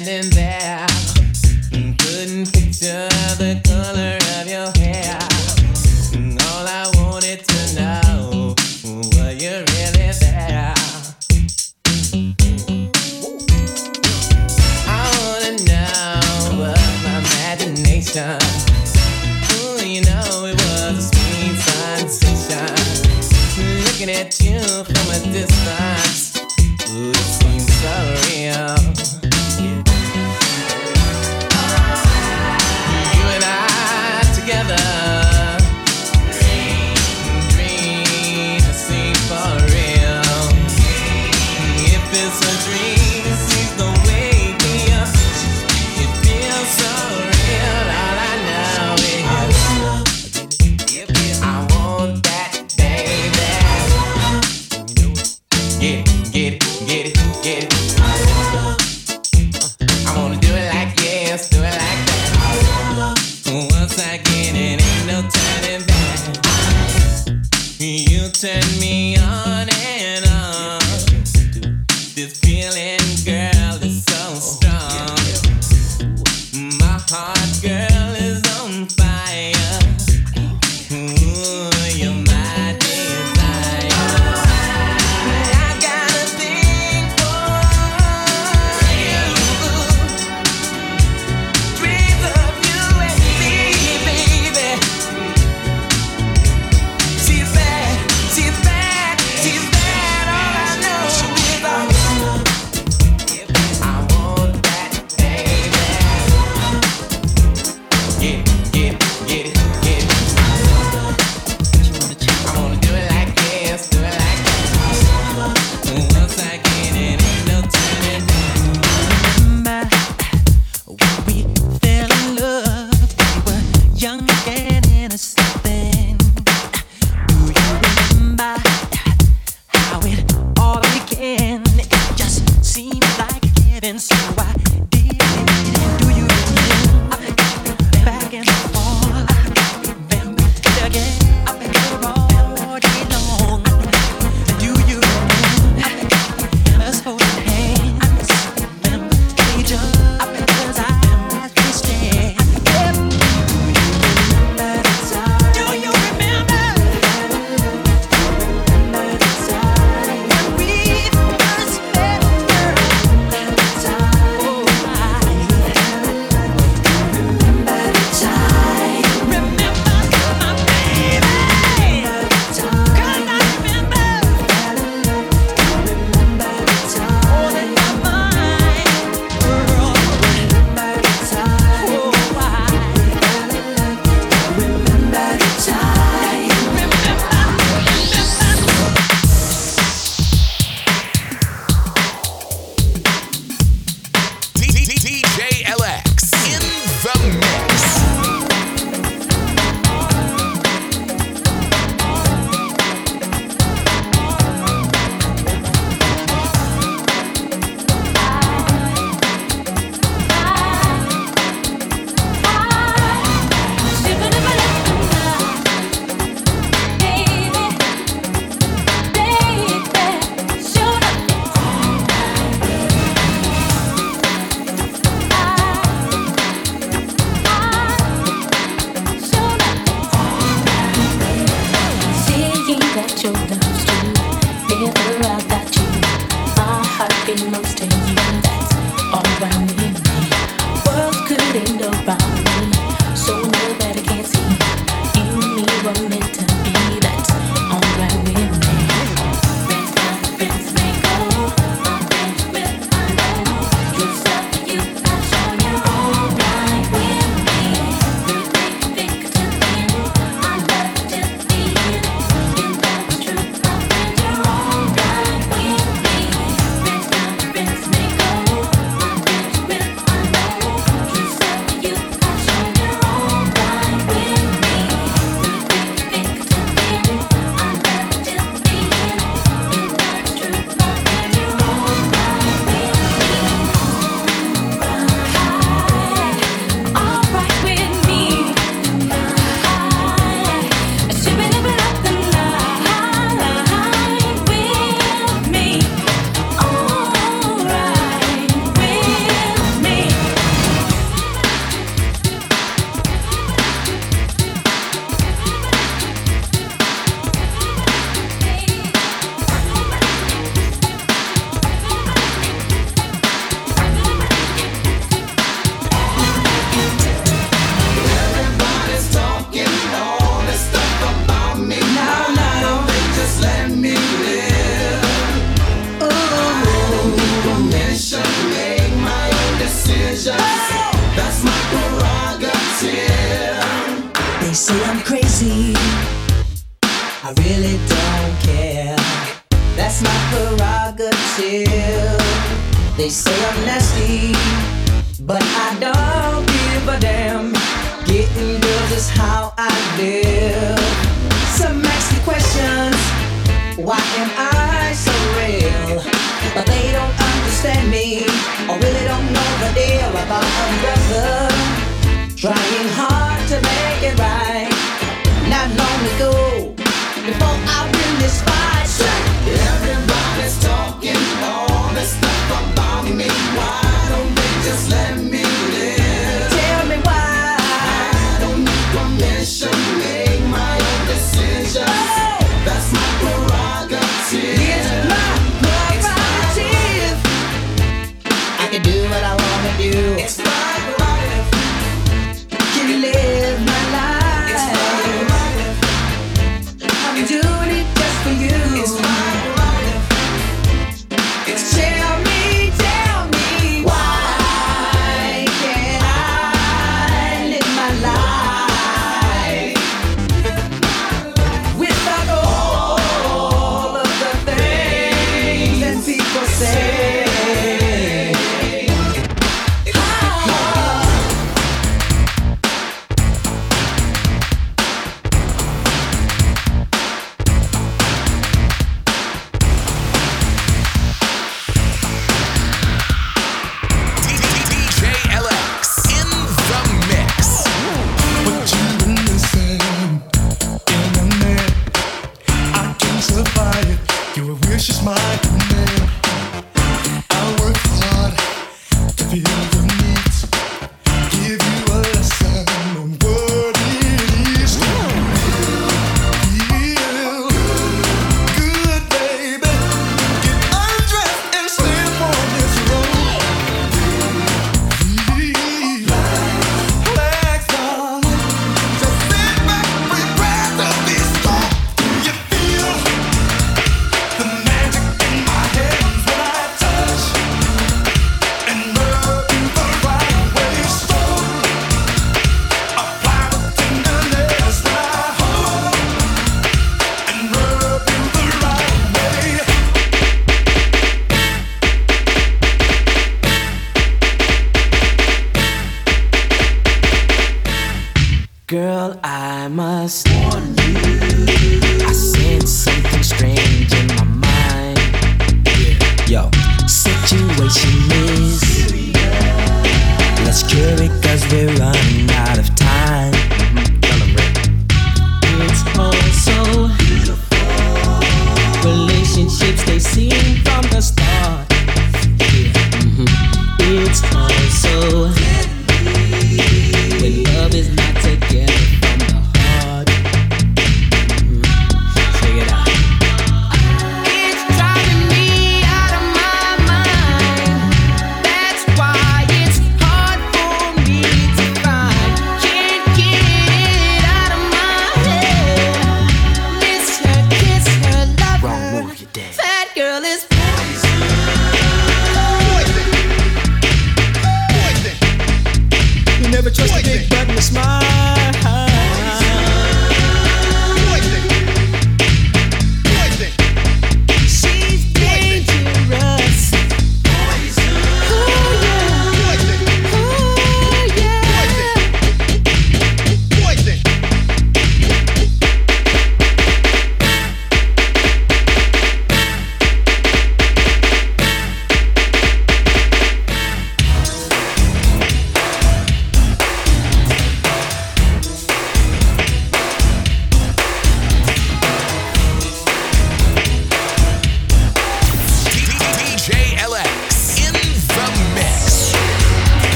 Prince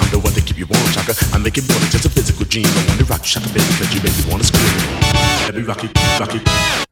I'm the one to keep you warm, chaka. I make it more than just a physical dream. I wanna rock you, Chaka, baby, cause you make me wanna scream. Let me rock rock.